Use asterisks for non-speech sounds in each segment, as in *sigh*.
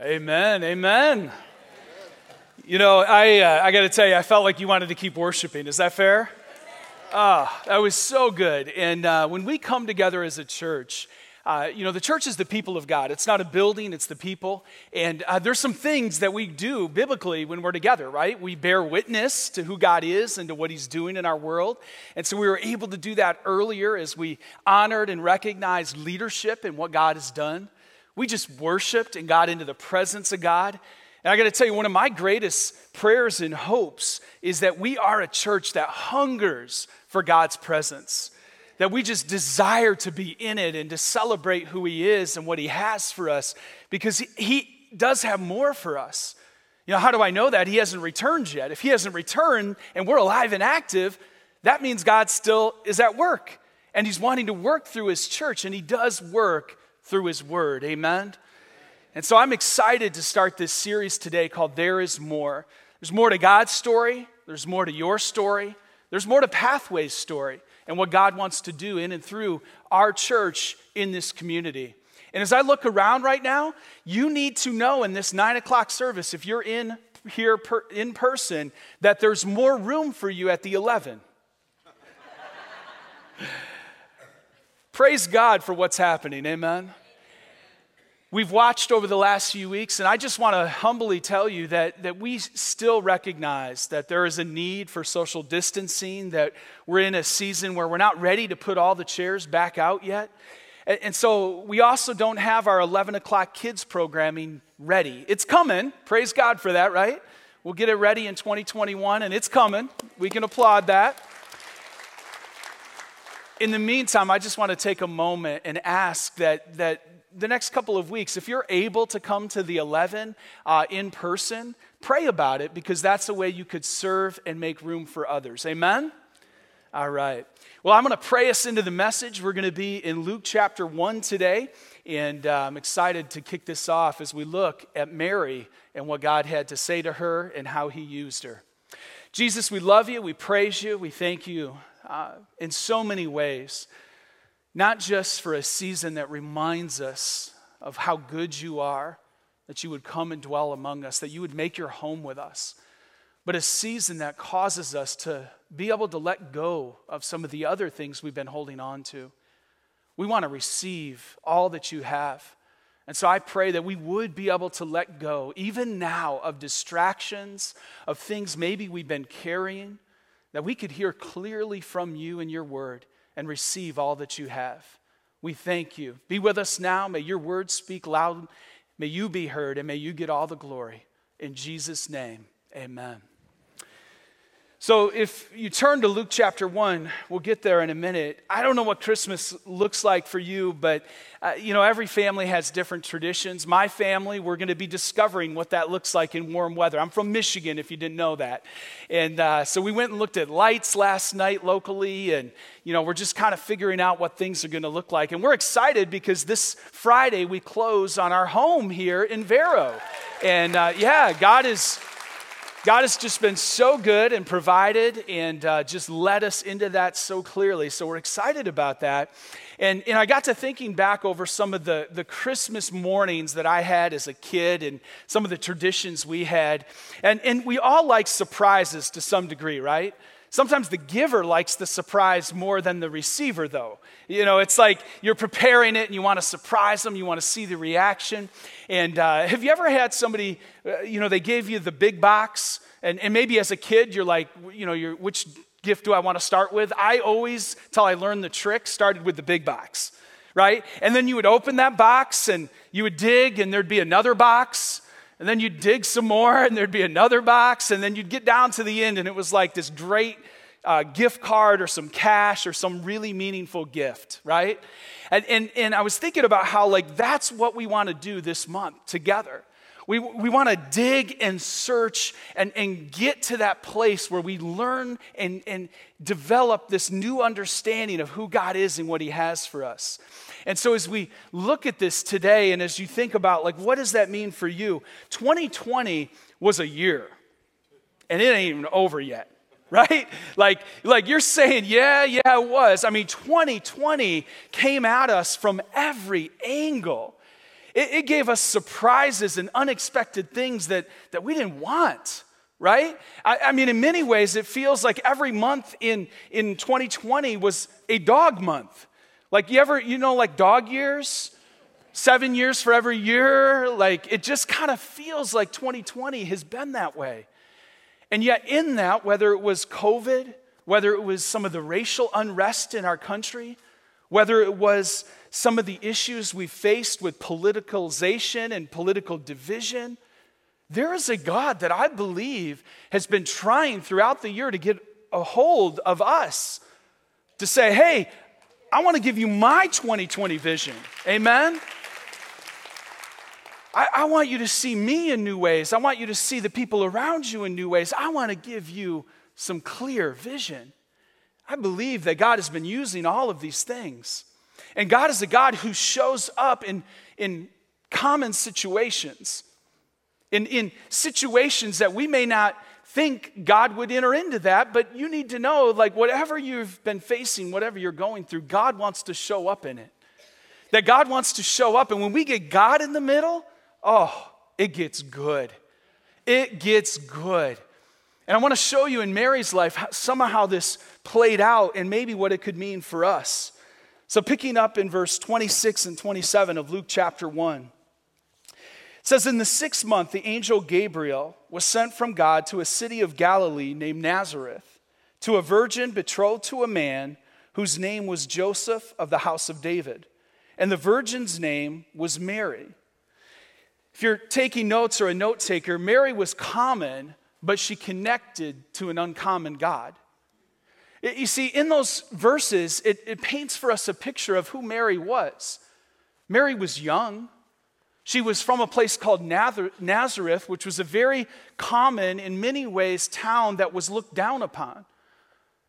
Amen. Amen. You know, I, uh, I got to tell you, I felt like you wanted to keep worshiping. Is that fair? Ah, that was so good. And uh, when we come together as a church, uh, you know, the church is the people of God. It's not a building, it's the people. And uh, there's some things that we do biblically when we're together, right? We bear witness to who God is and to what He's doing in our world. And so we were able to do that earlier as we honored and recognized leadership and what God has done. We just worshiped and got into the presence of God. And I got to tell you, one of my greatest prayers and hopes is that we are a church that hungers for God's presence, that we just desire to be in it and to celebrate who He is and what He has for us because He, does have more for us. You know, how do I know that? He hasn't returned yet. If He hasn't returned and we're alive and active, that means God still is at work and He's wanting to work through His church, and He does work through His Word. Amen? And so I'm excited to start this series today called There Is More. There's more to God's story, there's more to your story, there's more to Pathway's story and what God wants to do in and through our church in this community. And as I look around right now, you need to know in this nine o'clock service, if you're in here per, in person, that there's more room for you at the 11. Praise God for what's happening. Amen. We've watched over the last few weeks, and I just want to humbly tell you that, that we still recognize that there is a need for social distancing, that we're in a season where we're not ready to put all the chairs back out yet. And, and so we also don't have our 11 o'clock kids programming ready. It's coming. Praise God for that, right? We'll get it ready in 2021, and it's coming. We can applaud that. In the meantime, I just want to take a moment and ask that, that the next couple of weeks, if you're able to come to the 11 uh, in person, pray about it because that's a way you could serve and make room for others. Amen? All right. Well, I'm going to pray us into the message. We're going to be in Luke chapter 1 today, and uh, I'm excited to kick this off as we look at Mary and what God had to say to her and how he used her. Jesus, we love you, we praise you, we thank you uh, in so many ways not just for a season that reminds us of how good you are, that you would come and dwell among us, that you would make your home with us, but a season that causes us to be able to let go of some of the other things we've been holding on to. We want to receive all that you have. And so I pray that we would be able to let go, even now, of distractions, of things maybe we've been carrying, that we could hear clearly from you and your word and receive all that you have. We thank you. Be with us now. May your words speak loud. May you be heard, and may you get all the glory. In Jesus' name, amen. So, if you turn to Luke chapter 1, we'll get there in a minute. I don't know what Christmas looks like for you, but uh, you know, every family has different traditions. My family, we're going to be discovering what that looks like in warm weather. I'm from Michigan, if you didn't know that. And uh, so we went and looked at lights last night locally, and you know, we're just kind of figuring out what things are going to look like. And we're excited because this Friday we close on our home here in Vero. And uh, yeah, God is God has just been so good and provided and uh, just led us into that so clearly. So we're excited about that. And, and I got to thinking back over some of the, the Christmas mornings that I had as a kid and some of the traditions we had. And, and we all like surprises to some degree, right? Sometimes the giver likes the surprise more than the receiver, though. You know, it's like you're preparing it and you want to surprise them, you want to see the reaction. And uh, have you ever had somebody, uh, you know, they gave you the big box, and, and maybe as a kid, you're like, you know, you're, which gift do I want to start with? I always, till I learned the trick, started with the big box, right? And then you would open that box and you would dig, and there'd be another box and then you'd dig some more, and there'd be another box, and then you'd get down to the end, and it was like this great uh, gift card or some cash or some really meaningful gift, right? And, and, and I was thinking about how, like, that's what we want to do this month together. We, we want to dig and search and, and get to that place where we learn and, and develop this new understanding of who God is and what He has for us. And so, as we look at this today, and as you think about, like, what does that mean for you? 2020 was a year, and it ain't even over yet *laughs* right? Like, like you're saying, yeah, yeah, it was. I mean, 2020 came at us from every angle. It, it gave us surprises and unexpected things that, that we didn't want right? I, I, mean, in many ways, it feels like every month in, in 2020 was a dog month. Like, you ever, you know, like dog years? Seven years for every year? Like, it just kind of feels like 2020 has been that way. And yet, in that, whether it was COVID, whether it was some of the racial unrest in our country, whether it was some of the issues we faced with politicalization and political division, there is a God that I believe has been trying throughout the year to get a hold of us to say, hey, I want to give you my 2020 vision. Amen? I, I, want you to see me in new ways. I want you to see the people around you in new ways. I want to give you some clear vision. I believe that God has been using all of these things. And God is a God who shows up in, in common situations, in, in situations that we may not think God would enter into that, but you need to know like, whatever you've been facing, whatever you're going through, God wants to show up in it. That God wants to show up. And when we get God in the middle, oh, it gets good. It gets good. And I want to show you in Mary's life some of this played out and maybe what it could mean for us. So, picking up in verse 26 and 27 of Luke chapter 1, it says, In the sixth month, the angel Gabriel was sent from God to a city of Galilee named Nazareth, to a virgin betrothed to a man whose name was Joseph of the house of David. And the virgin's name was Mary. If you're taking notes or a note taker, Mary was common, but she connected to an uncommon God. You see, in those verses, it, it, paints for us a picture of who Mary was. Mary was young. She was from a place called Nazareth, which was a very common, in many ways, town that was looked down upon.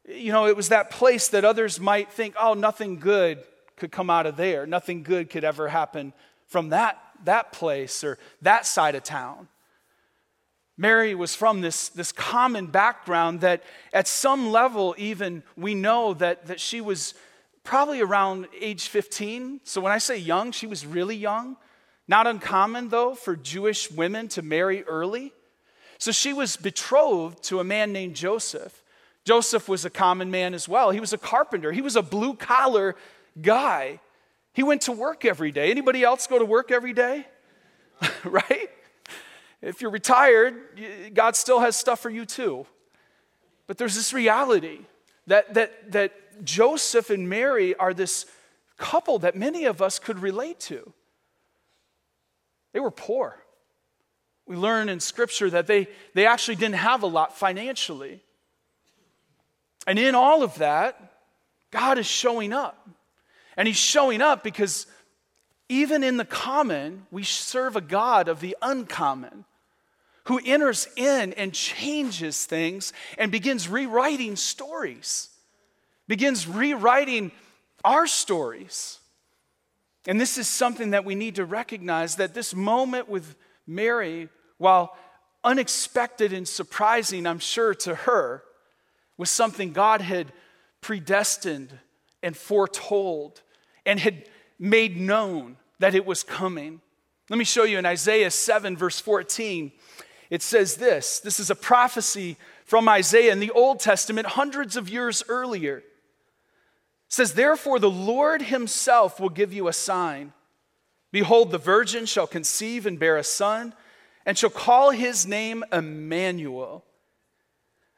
You know, it was that place that others might think, oh, nothing good could come out of there. Nothing good could ever happen from that, that place or that side of town. Mary was from this, this common background that, at some level, even we know that, that she was probably around age 15. So, when I say young, she was really young. Not uncommon, though, for Jewish women to marry early. So, she was betrothed to a man named Joseph. Joseph was a common man as well. He was a carpenter, he was a blue collar guy. He went to work every day. Anybody else go to work every day? *laughs* right? If you're retired, God still has stuff for you too. But there's this reality that, that, that Joseph and Mary are this couple that many of us could relate to. They were poor. We learn in Scripture that they, they actually didn't have a lot financially. And in all of that, God is showing up. And He's showing up because even in the common, we serve a God of the uncommon who enters in and changes things and begins rewriting stories, begins rewriting our stories. And this is something that we need to recognize that this moment with Mary, while unexpected and surprising, I'm sure, to her, was something God had predestined and foretold and had made known that it was coming. Let me show you in Isaiah 7, verse 14 it says this this is a prophecy from Isaiah in the Old Testament, hundreds of years earlier. It says, Therefore, the Lord himself will give you a sign. Behold, the virgin shall conceive and bear a son, and shall call his name Emmanuel.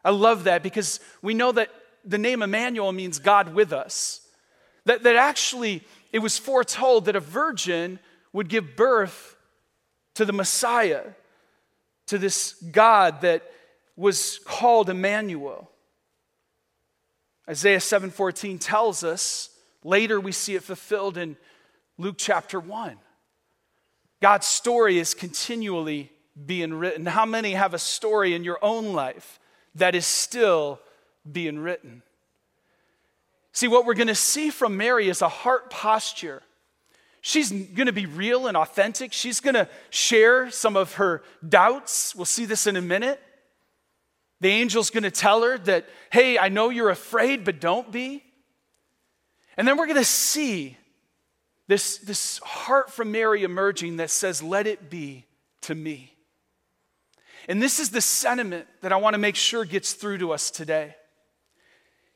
I love that because we know that the name Emmanuel means God with us. That, that actually it was foretold that a virgin would give birth to the Messiah to this God that was called Emmanuel. Isaiah 7:14 tells us, later we see it fulfilled in Luke chapter 1. God's story is continually being written. How many have a story in your own life that is still being written? See, what we're going to see from Mary is a heart posture She's going to be real and authentic. She's going to share some of her doubts. We'll see this in a minute. The angel's going to tell her that, hey, I know you're afraid, but don't be. And then we're going to see this, this heart from Mary emerging that says, Let it be to me. And this is the sentiment that I want to make sure gets through to us today.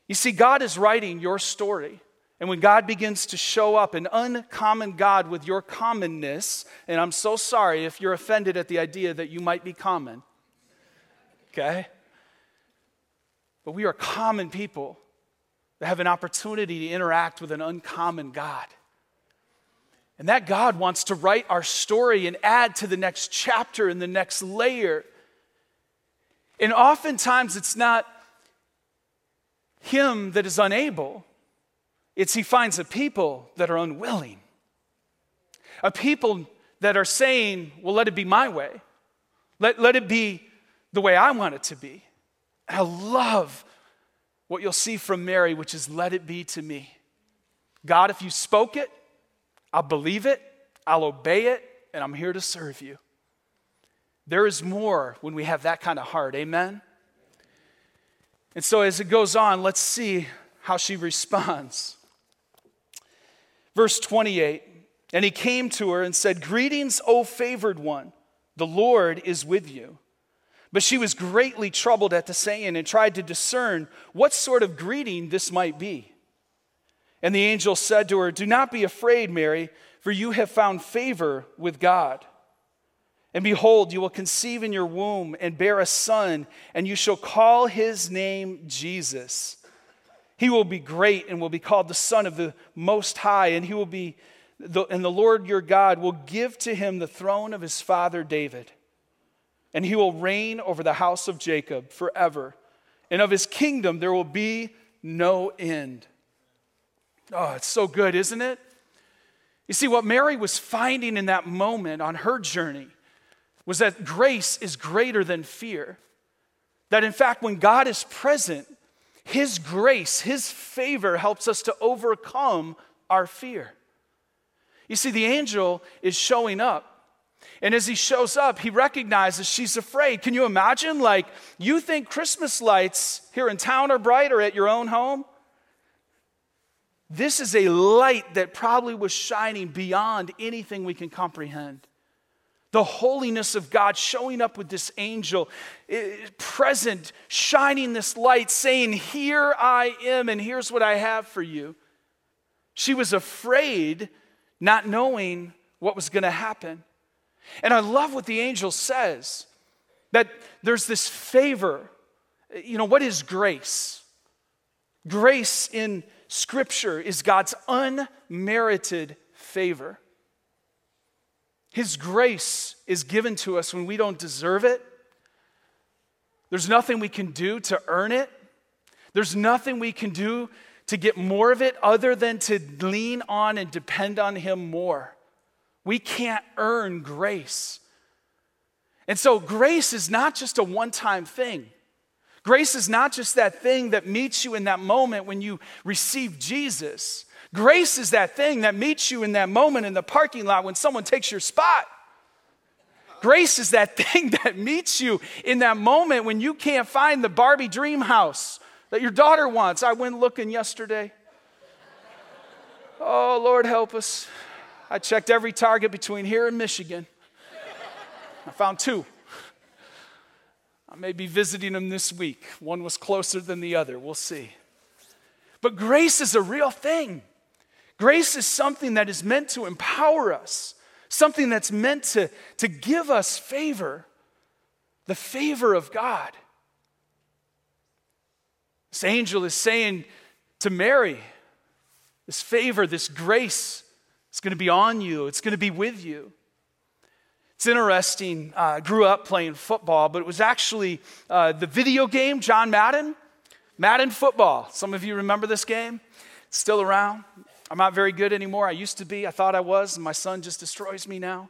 You see, God is writing your story. And when God begins to show up, an uncommon God with your commonness, and I'm so sorry if you're offended at the idea that you might be common, okay? But we are common people that have an opportunity to interact with an uncommon God. And that God wants to write our story and add to the next chapter and the next layer. And oftentimes it's not Him that is unable, it's He finds a people that are unwilling. A people that are saying, well, let it be my way. Let, let it be the way I want it to be. I love what you'll see from Mary, which is, let it be to me. God, if you spoke it, I'll believe it, I'll obey it, and I'm here to serve you. There is more when we have that kind of heart. Amen? And so as it goes on, let's see how she responds. Verse 28 And he came to her and said, Greetings, O favored one, the Lord is with you. But she was greatly troubled at the saying and tried to discern what sort of greeting this might be. And the angel said to her, Do not be afraid, Mary, for you have found favor with God. And behold, you will conceive in your womb and bear a son, and you shall call his name Jesus. He will be great and will be called the Son of the Most High, and he will be, the, and the Lord your God will give to him the throne of his father David and he will reign over the house of Jacob forever. And of his kingdom there will be no end. Oh, it's so good, isn't it? You see, what Mary was finding in that moment on her journey was that grace is greater than fear. That in fact, when God is present, his grace, His favor helps us to overcome our fear. You see, the angel is showing up and as he shows up, he recognizes she's afraid. Can you imagine? Like, you think Christmas lights here in town are bright or at your own home? This is a light that probably was shining beyond anything we can comprehend. The holiness of God showing up with this angel, eh, present, shining this light, saying, Here I am, and here's what I have for you. She was afraid, not knowing what was going to happen. And I love what the angel says that there's this favor. You know, what is grace? Grace in Scripture is God's unmerited favor. His grace is given to us when we don't deserve it. There's nothing we can do to earn it. There's nothing we can do to get more of it other than to lean on and depend on Him more. We can't earn grace. And so, grace is not just a one time thing. Grace is not just that thing that meets you in that moment when you receive Jesus. Grace is that thing that meets you in that moment in the parking lot when someone takes your spot. Grace is that *laughs* thing that meets you in that moment when you can't find the Barbie dream house that your daughter wants. I went looking yesterday. Oh, Lord, help us. I checked every target between here and Michigan. I found two. I may be visiting them this week. One was closer than the other. We'll see. But grace is a real thing. Grace is something that is meant to empower us, something that's meant to, to give us favor, the favor of God. This angel is saying to Mary, this favor, this grace, it's going to be on you, it's going to be with you. It's interesting. Uh, I grew up playing football, but it was actually uh, the video game, John Madden. Madden football. Some of you remember this game? It's still around. I'm not very good anymore. I used to be. I thought I was, and my son just destroys me now.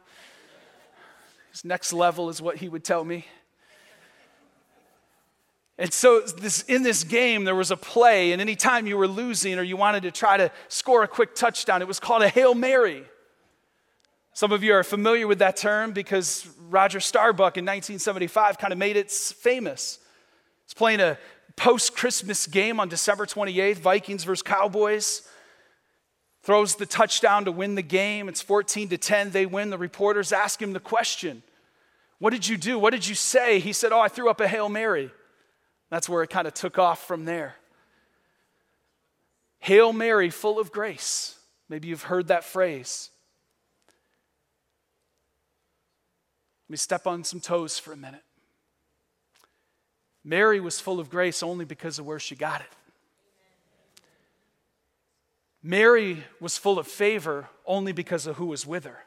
His next level is what he would tell me. And so, this, in this game, there was a play, and anytime you were losing or you wanted to try to score a quick touchdown, it was called a Hail Mary. Some of you are familiar with that term because Roger Staubach in 1975 kind of made it famous. He's playing a post Christmas game on December 28th, Vikings versus Cowboys. Throws the touchdown to win the game. It's 14 to 10. They win. The reporters ask him the question What did you do? What did you say? He said, Oh, I threw up a Hail Mary. That's where it kind of took off from there. Hail Mary, full of grace. Maybe you've heard that phrase. Let me step on some toes for a minute. Mary was full of grace only because of where she got it. Mary was full of favor only because of who was with her.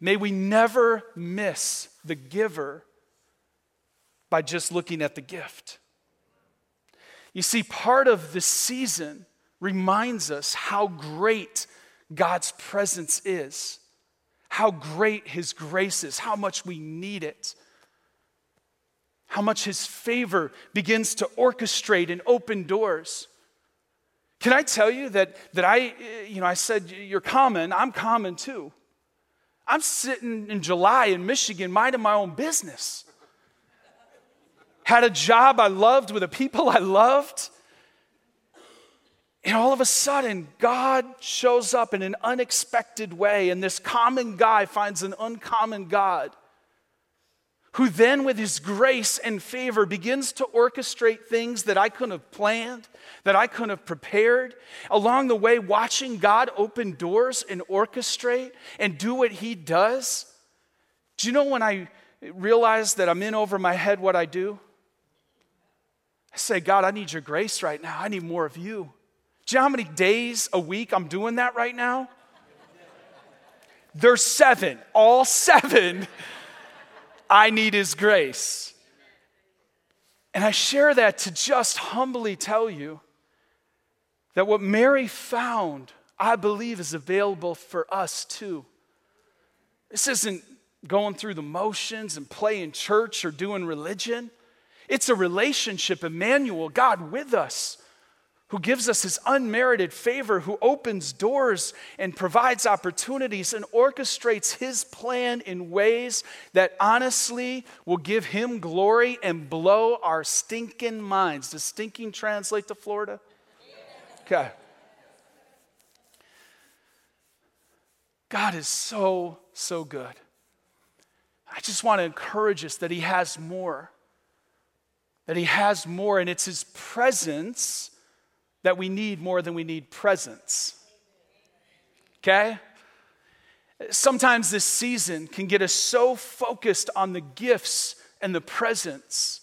May we never miss the giver by just looking at the gift. You see, part of the season reminds us how great God's presence is, how great His grace is, how much we need it, how much His favor begins to orchestrate and open doors. Can I tell you that, that I, you know, I said you're common, I'm common too. I'm sitting in July in Michigan minding my own business. Had a job I loved with the people I loved. And all of a sudden, God shows up in an unexpected way, and this common guy finds an uncommon God who then, with his grace and favor, begins to orchestrate things that I couldn't have planned, that I couldn't have prepared. Along the way, watching God open doors and orchestrate and do what he does. Do you know when I realize that I'm in over my head what I do? I say, God, I need your grace right now. I need more of you. Do you know how many days a week I'm doing that right now? There's seven, all seven *laughs* I need His grace. And I share that to just humbly tell you that what Mary found, I believe, is available for us too. This isn't going through the motions and playing church or doing religion. It's a relationship, Emmanuel, God with us who gives us his unmerited favor, who opens doors and provides opportunities and orchestrates his plan in ways that honestly will give him glory and blow our stinking minds. Does stinking translate to Florida? Okay. God is so, so good. I just want to encourage us that he has more. That he has more, and it's his presence that we need more than we need presents. Okay? Sometimes this season can get us so focused on the gifts and the presents,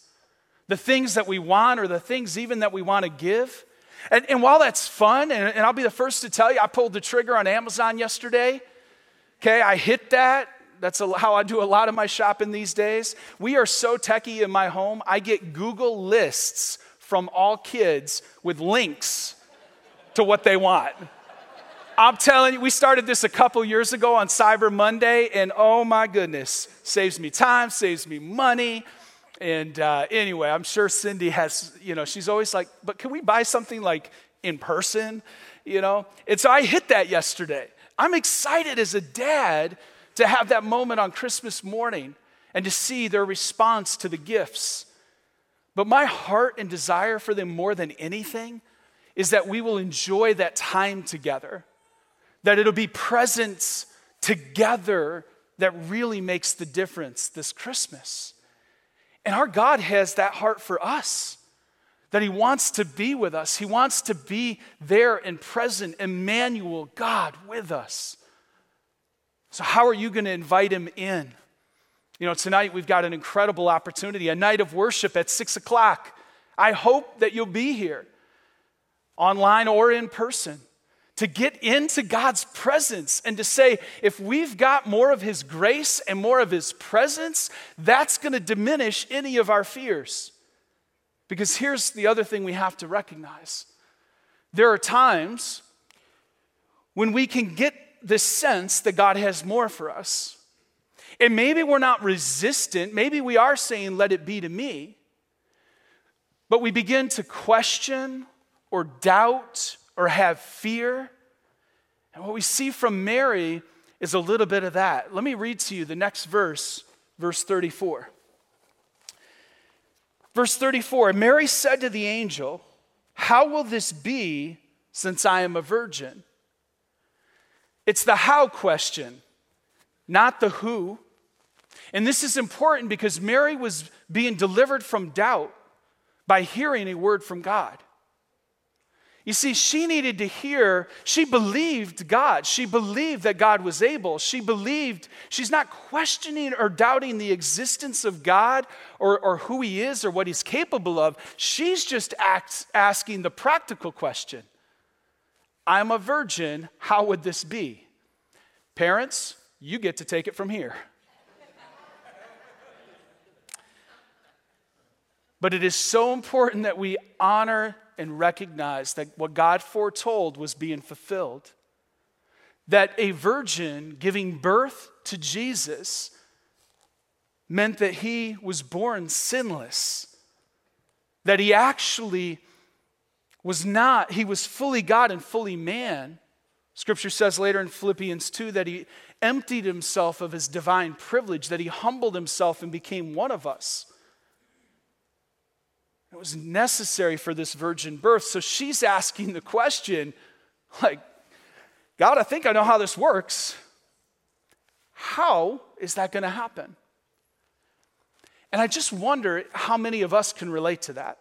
the things that we want or the things even that we want to give. And, and while that's fun, and, and I'll be the first to tell you, I pulled the trigger on Amazon yesterday. Okay, I hit that. That's a, how I do a lot of my shopping these days. We are so techie in my home, I get Google lists from all kids with links to what they want. I'm telling you, we started this a couple years ago on Cyber Monday, and oh my goodness, saves me time, saves me money. And uh, anyway, I'm sure Cindy has, you know, she's always like, but can we buy something like in person? You know? And so I hit that yesterday. I'm excited as a dad to have that moment on Christmas morning and to see their response to the gifts. But my heart and desire for them more than anything is that we will enjoy that time together, that it'll be presence together that really makes the difference this Christmas. And our God has that heart for us, that He wants to be with us. He wants to be there and present, Emmanuel, God with us. So, how are you going to invite Him in? You know, tonight we've got an incredible opportunity, a night of worship at six o'clock. I hope that you'll be here, online or in person, to get into God's presence and to say, if we've got more of His grace and more of His presence, that's going to diminish any of our fears. Because here's the other thing we have to recognize there are times when we can get this sense that God has more for us. And maybe we're not resistant. Maybe we are saying, let it be to me. But we begin to question or doubt or have fear. And what we see from Mary is a little bit of that. Let me read to you the next verse, verse 34. Verse 34 Mary said to the angel, How will this be since I am a virgin? It's the how question, not the who. And this is important because Mary was being delivered from doubt by hearing a word from God. You see, she needed to hear, she believed God. She believed that God was able. She believed, she's not questioning or doubting the existence of God or, or who He is or what He's capable of. She's just act, asking the practical question I'm a virgin, how would this be? Parents, you get to take it from here. But it is so important that we honor and recognize that what God foretold was being fulfilled. That a virgin giving birth to Jesus meant that he was born sinless, that he actually was not, he was fully God and fully man. Scripture says later in Philippians 2 that he emptied himself of his divine privilege, that he humbled himself and became one of us. It was necessary for this virgin birth. So she's asking the question, like, God, I think I know how this works. How is that going to happen? And I just wonder how many of us can relate to that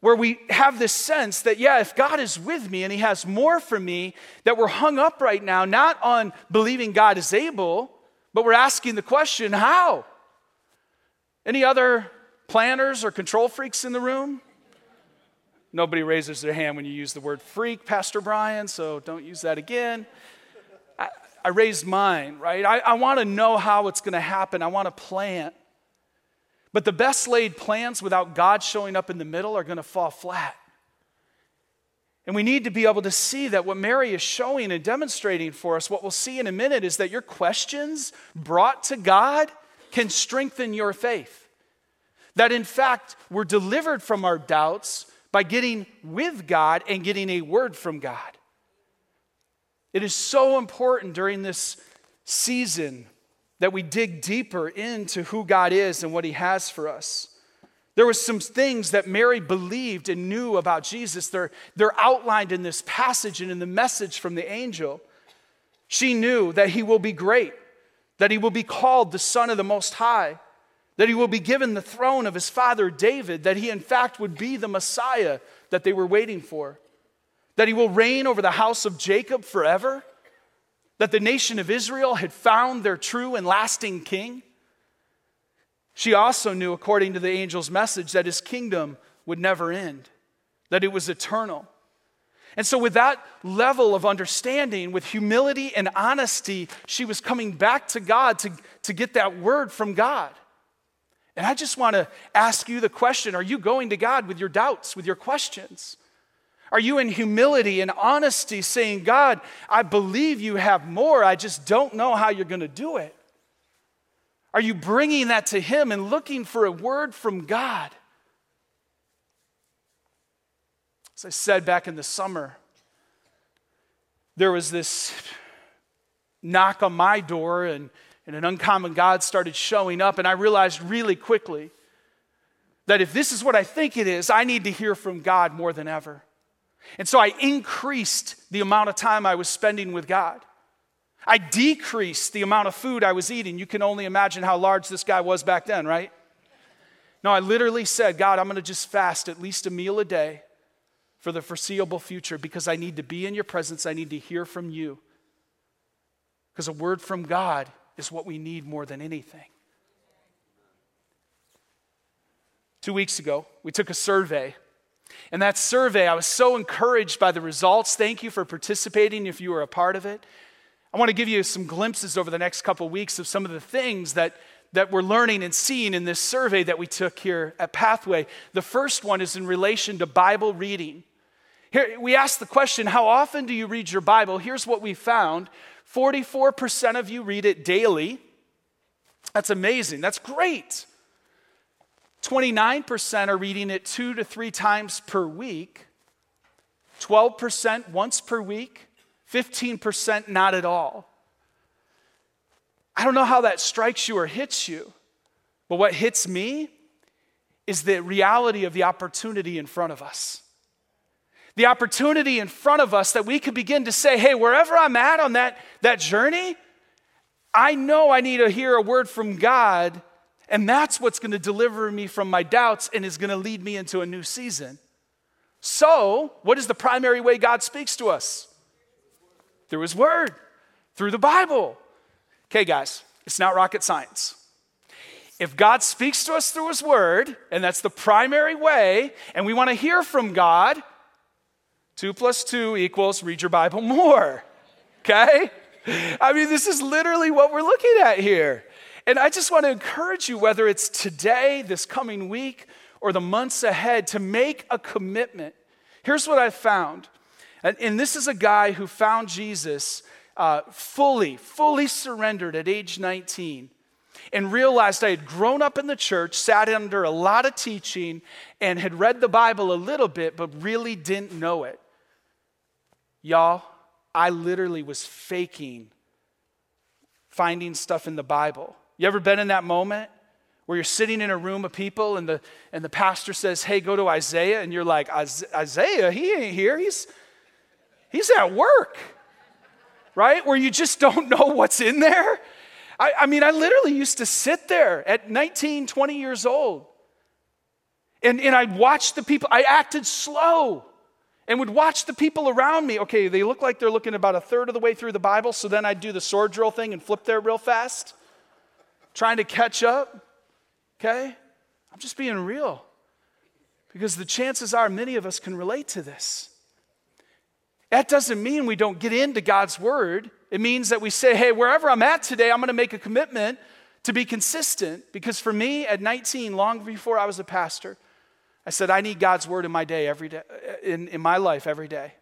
where we have this sense that, yeah, if God is with me and He has more for me, that we're hung up right now, not on believing God is able, but we're asking the question, how? Any other planners or control freaks in the room? Nobody raises their hand when you use the word freak, Pastor Brian, so don't use that again. I, I raised mine, right? I, I want to know how it's going to happen. I want to plan. But the best laid plans without God showing up in the middle are going to fall flat. And we need to be able to see that what Mary is showing and demonstrating for us, what we'll see in a minute, is that your questions brought to God can strengthen your faith. That in fact, we're delivered from our doubts by getting with God and getting a word from God. It is so important during this season that we dig deeper into who God is and what He has for us. There were some things that Mary believed and knew about Jesus. They're, they're outlined in this passage and in the message from the angel. She knew that he will be great, that he will be called the Son of the Most High, that he will be given the throne of his father David, that he, in fact, would be the Messiah that they were waiting for, that he will reign over the house of Jacob forever that the nation of Israel had found their true and lasting king. She also knew, according to the angel's message, that his kingdom would never end, that it was eternal. And so, with that level of understanding, with humility and honesty, she was coming back to God to, to get that word from God. And I just want to ask you the question Are you going to God with your doubts, with your questions? Are you in humility and honesty saying, God, I believe you have more, I just don't know how you're going to do it? Are you bringing that to Him and looking for a word from God? As I said back in the summer, there was this knock on my door, and, and an uncommon God started showing up, and I realized really quickly that if this is what I think it is, I need to hear from God more than ever. And so I increased the amount of time I was spending with God. I decreased the amount of food I was eating. You can only imagine how large this guy was back then, right? No, I literally said, God, I'm going to just fast at least a meal a day for the foreseeable future because I need to be in your presence. I need to hear from you. Because a word from God is what we need more than anything. Two weeks ago, we took a survey and that survey, I was so encouraged by the results. Thank you for participating if you were a part of it. I want to give you some glimpses over the next couple of weeks of some of the things that, that we're learning and seeing in this survey that we took here at Pathway. The first one is in relation to Bible reading. Here, we asked the question, How often do you read your Bible? Here's what we found 44% of you read it daily. That's amazing. That's great. 29% are reading it two to three times per week, 12% once per week, 15% not at all. I don't know how that strikes you or hits you, but what hits me is the reality of the opportunity in front of us. The opportunity in front of us that we could begin to say, hey, wherever I'm at on that, that journey, I know I need to hear a word from God, and that's what's going to deliver me from my doubts and is going to lead me into a new season. So, what is the primary way God speaks to us? Through His Word, through the Bible. Okay, guys, it's not rocket science. If God speaks to us through His Word, and that's the primary way, and we want to hear from God, Two plus two equals read your Bible more. Okay? I mean, this is literally what we're looking at here. And I just want to encourage you, whether it's today, this coming week, or the months ahead, to make a commitment. Here's what I found. And, and this is a guy who found Jesus uh, fully, fully surrendered at age 19 and realized I had grown up in the church, sat under a lot of teaching, and had read the Bible a little bit, but really didn't know it. Y'all, I literally was faking finding stuff in the Bible. You ever been in that moment where you're sitting in a room of people and the, and the pastor says, Hey, go to Isaiah? And you're like, Isaiah, he ain't here. He's, he's at work, right? Where you just don't know what's in there. I, I mean, I literally used to sit there at 19, 20 years old. And, and I'd watch the people, I acted slow and would watch the people around me. Okay, they look like they're looking about a third of the way through the Bible, so then I'd do the sword drill thing and flip there real fast, trying to catch up. Okay? I'm just being real. Because the chances are many of us can relate to this. That doesn't mean we don't get into God's word. It means that we say, hey, wherever I'm at today, I'm going to make a commitment to be consistent. Because for me, at 19, long before I was a pastor, I said, I need God's word in my day every day, in, in my life every day.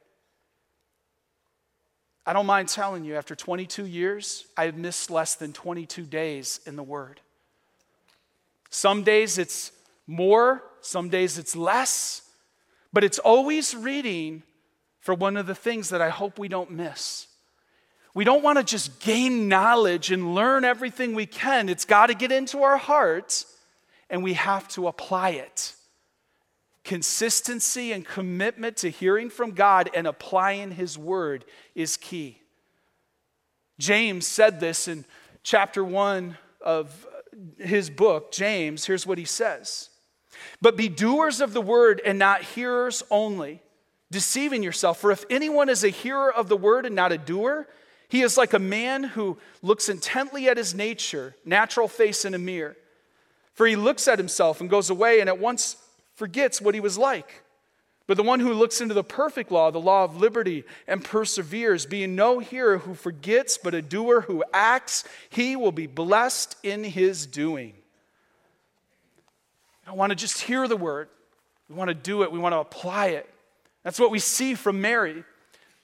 I don't mind telling you, after 22 years, I have missed less than 22 days in the Word. Some days it's more, some days it's less, but it's always reading for one of the things that I hope we don't miss. We don't want to just gain knowledge and learn everything we can. It's got to get into our hearts, and we have to apply it. Consistency and commitment to hearing from God and applying His word is key. James said this in chapter 1 of his book, James. Here's what he says But be doers of the word and not hearers only, deceiving yourself. For if anyone is a hearer of the word and not a doer, he is like a man who looks intently at his nature, natural face in a mirror. For he looks at himself and goes away and at once forgets what he was like. But the one who looks into the perfect law, the law of liberty, and perseveres, being no hearer who forgets, but a doer who acts, he will be blessed in his doing. Don't want to just hear the word, we want to do it, we want to apply it. That's what we see from Mary.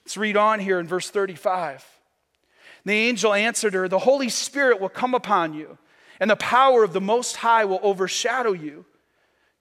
Let's read on here in verse 35. The angel answered her, The Holy Spirit will come upon you, and the power of the Most High will overshadow you.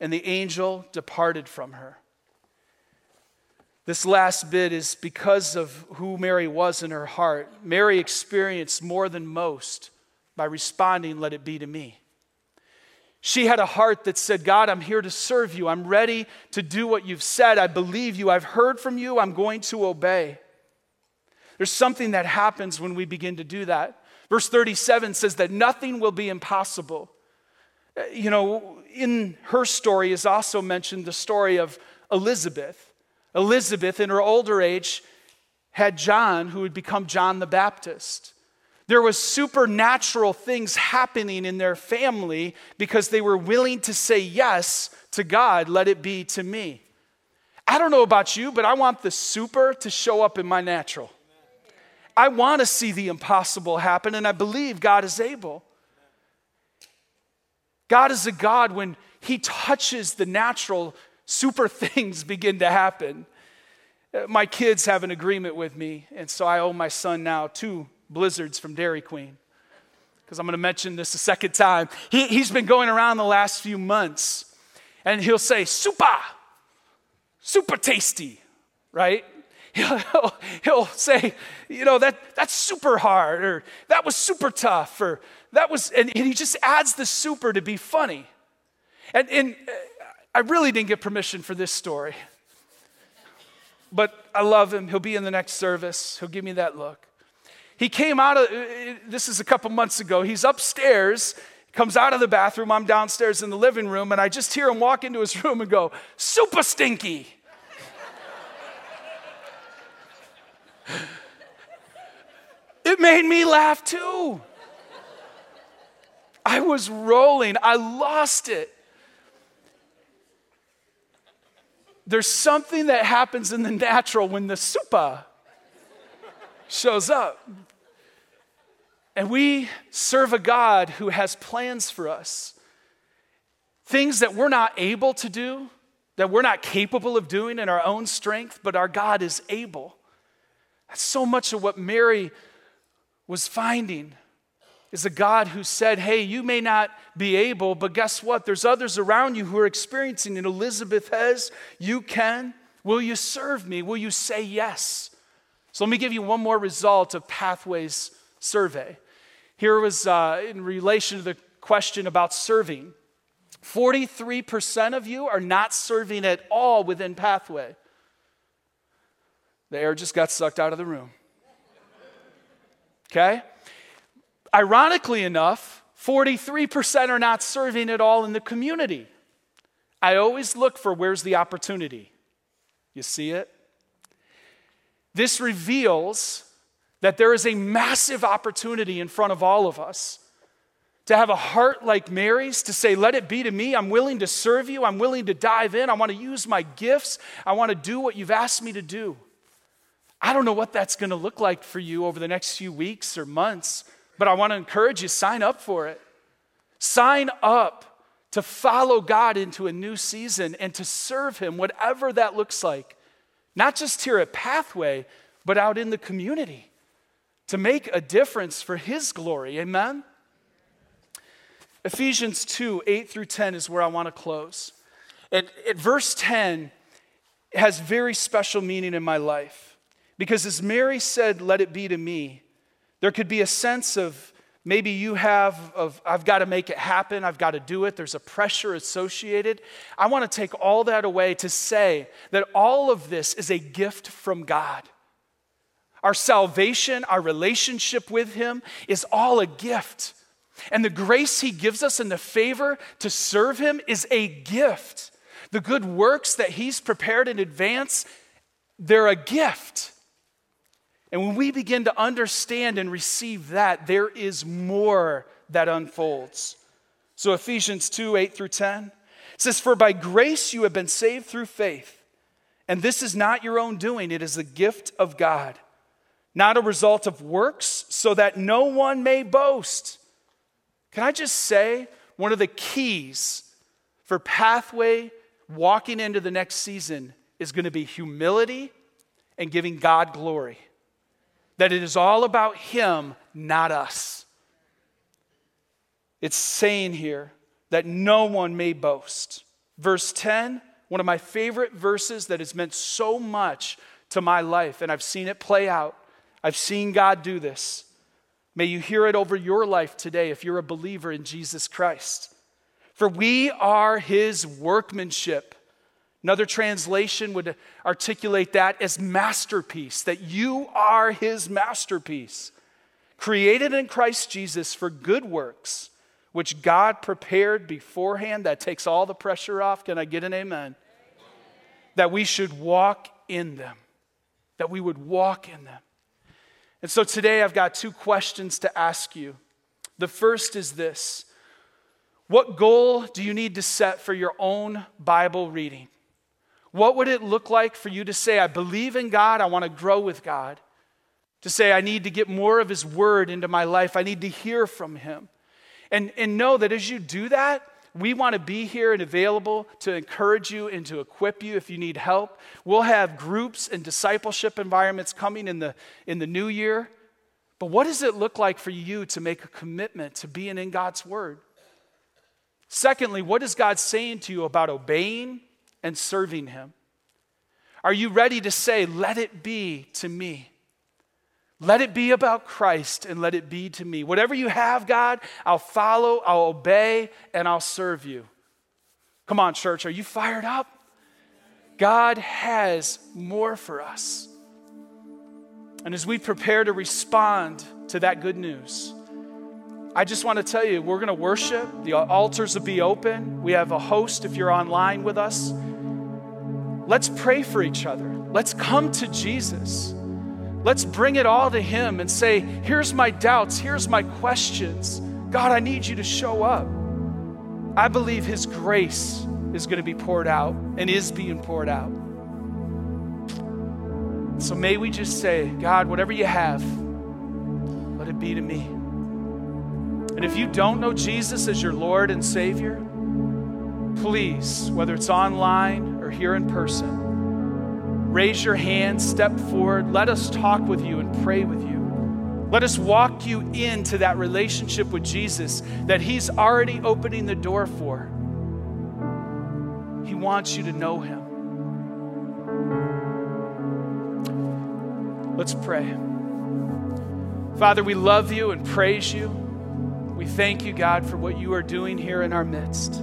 and the angel departed from her. This last bit is because of who Mary was in her heart. Mary experienced more than most by responding, Let it be to me. She had a heart that said, God, I'm here to serve you. I'm ready to do what you've said. I believe you. I've heard from you. I'm going to obey. There's something that happens when we begin to do that. Verse 37 says that nothing will be impossible Uh, you know, in her story is also mentioned the story of Elizabeth. Elizabeth, in her older age, had John, who would become John the Baptist. There was supernatural things happening in their family because they were willing to say yes to God, let it be to me. I don't know about you, but I want the super to show up in my natural. I want to see the impossible happen, and I believe God is able. God is a God when He touches the natural, super *laughs* things begin to happen. My kids have an agreement with me, and so I owe my son now two blizzards from Dairy Queen. Because I'm going to mention this a second time. He, he's been going around the last few months, and he'll say, super, super tasty, right? *laughs* He'll, he'll say, you know, that, that's super hard, or that was super tough, or that was, and, he just adds the super to be funny. And, and uh, I really didn't get permission for this story. But I love him. He'll be in the next service. He'll give me that look. He came out of, this is a couple months ago. He's upstairs, comes out of the bathroom. I'm downstairs in the living room, and I just hear him walk into his room and go, super stinky. *laughs* it made me laugh too. I was rolling, I lost it. there's something that happens in the natural when the supa shows up. And we serve a God who has plans for us. Things that we're not able to do, that we're not capable of doing in our own strength, but our God is able. That's so much of what Mary was finding is a God who said, Hey, you may not be able, but guess what? There's others around you who are experiencing it. Elizabeth has, you can. Will you serve me? Will you say yes? So let me give you one more result of Pathways survey. Here was uh, in relation to the question about serving 43% of you are not serving at all within Pathway. The air just got sucked out of the room. Okay? Ironically enough, 43% are not serving at all in the community. I always look for where's the opportunity. You see it? This reveals that there is a massive opportunity in front of all of us to have a heart like Mary's, to say, Let it be to me. I'm willing to serve you. I'm willing to dive in. I want to use my gifts. I want to do what you've asked me to do. I don't know what that's going to look like for you over the next few weeks or months. But I want to encourage you sign up for it. Sign up to follow God into a new season and to serve Him, whatever that looks like. Not just here at Pathway, but out in the community to make a difference for His glory. Amen? Ephesians 2 8 through 10 is where I want to close. At, at verse 10 has very special meaning in my life because as Mary said, Let it be to me, there could be a sense of maybe you have of I've got to make it happen, I've got to do it. There's a pressure associated. I want to take all that away to say that all of this is a gift from God. Our salvation, our relationship with him is all a gift. And the grace he gives us and the favor to serve him is a gift. The good works that he's prepared in advance, they're a gift. And when we begin to understand and receive that, there is more that unfolds. So Ephesians 2 8 through 10 says, For by grace you have been saved through faith. And this is not your own doing, it is the gift of God, not a result of works, so that no one may boast. Can I just say, one of the keys for pathway walking into the next season is going to be humility and giving God glory that it is all about Him, not us. It's saying here that no one may boast. Verse 10, one of my favorite verses that has meant so much to my life, and I've seen it play out. I've seen God do this. May you hear it over your life today if you're a believer in Jesus Christ. For we are His workmanship Another translation would articulate that as masterpiece, that you are his masterpiece, created in Christ Jesus for good works, which God prepared beforehand. That takes all the pressure off. Can I get an amen? amen? That we should walk in them, that we would walk in them. And so today I've got two questions to ask you. The first is this What goal do you need to set for your own Bible reading? What would it look like for you to say, I believe in God, I want to grow with God? To say, I need to get more of His Word into my life, I need to hear from Him. And, and know that as you do that, we want to be here and available to encourage you and to equip you if you need help. We'll have groups and discipleship environments coming in the, in the new year. But what does it look like for you to make a commitment to being in God's Word? Secondly, what is God saying to you about obeying and serving Him? Are you ready to say, Let it be to me? Let it be about Christ and let it be to me. Whatever you have, God, I'll follow, I'll obey, and I'll serve you. Come on, church, are you fired up? God has more for us. And as we prepare to respond to that good news, I just want to tell you, we're going to worship. The altars will be open. We have a host if you're online with us. Let's pray for each other. Let's come to Jesus. Let's bring it all to Him and say, Here's my doubts, here's my questions. God, I need you to show up. I believe His grace is going to be poured out and is being poured out. So may we just say, God, whatever you have, let it be to me. And if you don't know Jesus as your Lord and Savior, please, whether it's online or here in person, raise your hand, step forward, let us talk with you and pray with you. Let us walk you into that relationship with Jesus that He's already opening the door for. He wants you to know Him. Let's pray. Father, we love you and praise you. We thank you, God, for what you are doing here in our midst.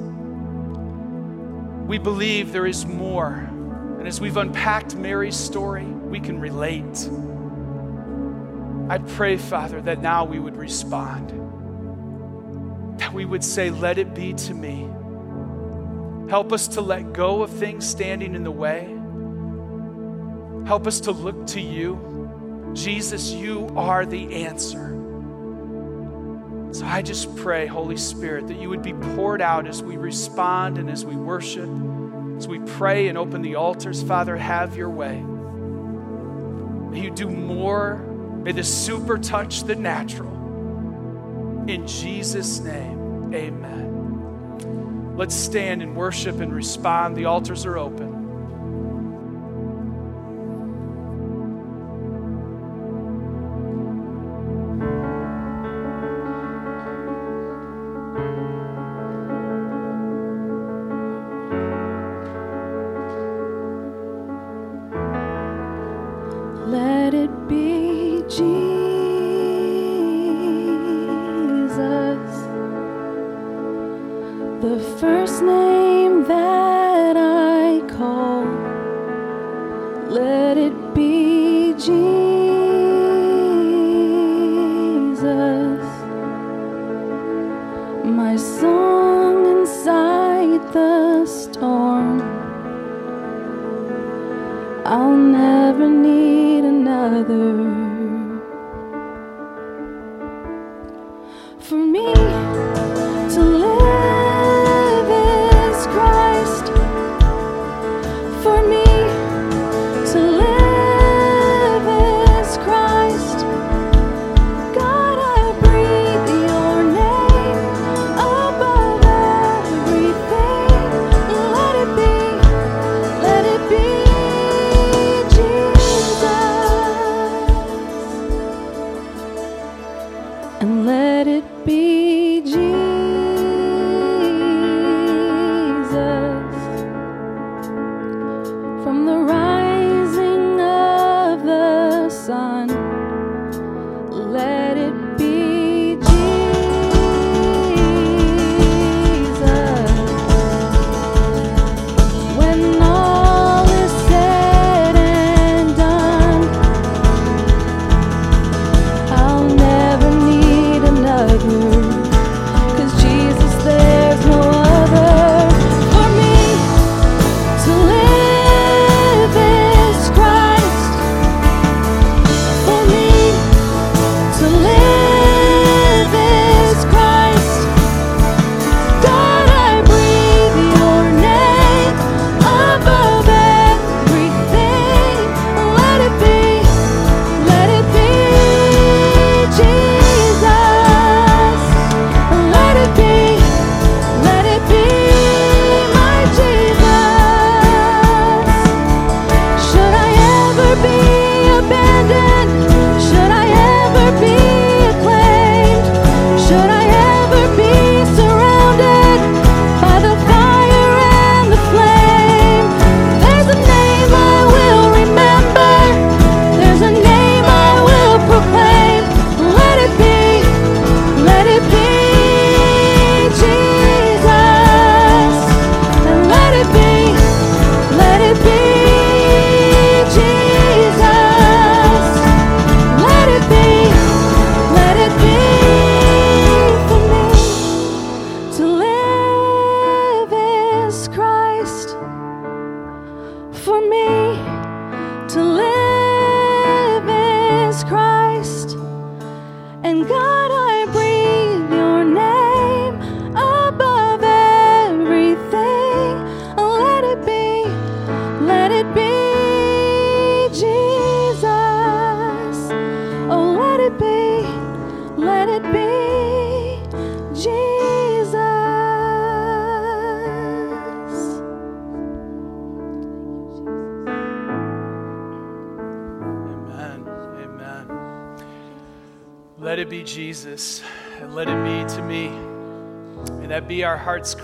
We believe there is more. And as we've unpacked Mary's story, we can relate. I pray, Father, that now we would respond. That we would say, Let it be to me. Help us to let go of things standing in the way. Help us to look to you. Jesus, you are the answer. So I just pray, Holy Spirit, that you would be poured out as we respond and as we worship, as we pray and open the altars. Father, have your way. May you do more. May the super touch the natural. In Jesus' name, amen. Let's stand and worship and respond. The altars are open.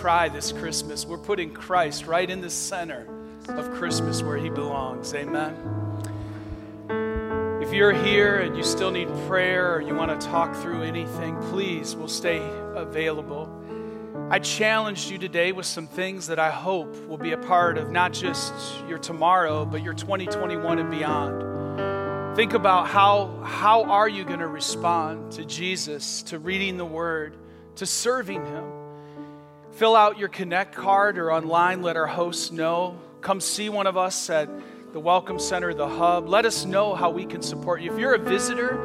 Cry this Christmas. We're putting Christ right in the center of Christmas where he belongs. Amen. If you're here and you still need prayer or you want to talk through anything, please, we'll stay available. I challenged you today with some things that I hope will be a part of not just your tomorrow, but your 2021 and beyond. Think about how, how are you going to respond to Jesus, to reading the Word, to serving Him. Fill out your Connect card or online, let our hosts know. Come see one of us at the Welcome Center, the Hub. Let us know how we can support you. If you're a visitor,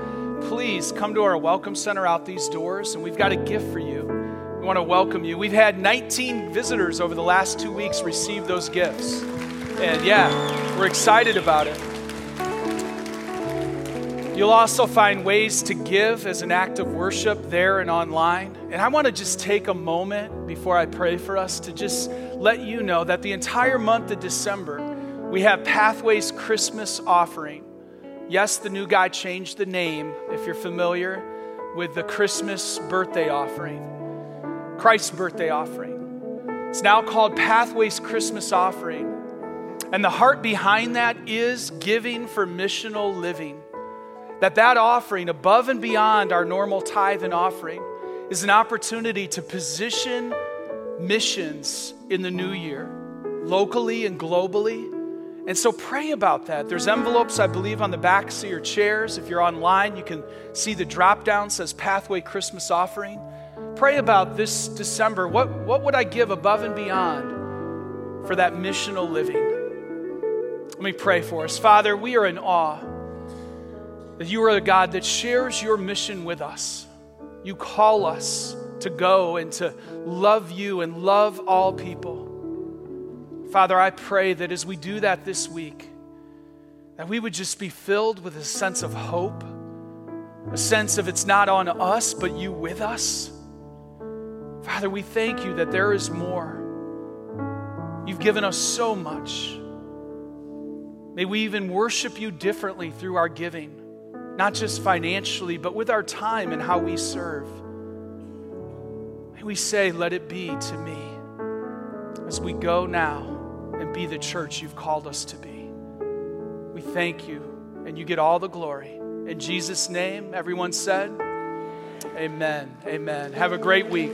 please come to our Welcome Center out these doors, and we've got a gift for you We want to welcome you. We've had 19 visitors over the last two weeks receive those gifts. And yeah, we're excited about it. You'll also find ways to give as an act of worship there and online. And I want to just take a moment before I pray for us to just let you know that the entire month of December, we have Pathways Christmas offering. Yes, the new guy changed the name, if you're familiar with the Christmas birthday offering. Christ's birthday offering. It's now called Pathways Christmas Offering. And the heart behind that is giving for missional living. That that offering above and beyond our normal tithe and offering is an opportunity to position missions in the new year, locally and globally. And so pray about that. There's envelopes, I believe, on the backs of your chairs. If you're online, you can see the drop down says Pathway Christmas Offering. Pray about this December. What, what would I give above and beyond for that missional living? Let me pray for us. Father, we are in awe that you are a God that shares your mission with us. You call us to go and to love you and love all people. Father, I pray that as we do that this week, that we would just be filled with a sense of hope, a sense of it's not on us, but you with us. Father, we thank you that there is more. You've given us so much. May we even worship you differently through our giving, not just financially, but with our time and how we serve. May we say, Let it be to me as we go now and be the church you've called us to be. We thank you, and you get all the glory. In Jesus' name, everyone said, Amen. Amen. Have a great week.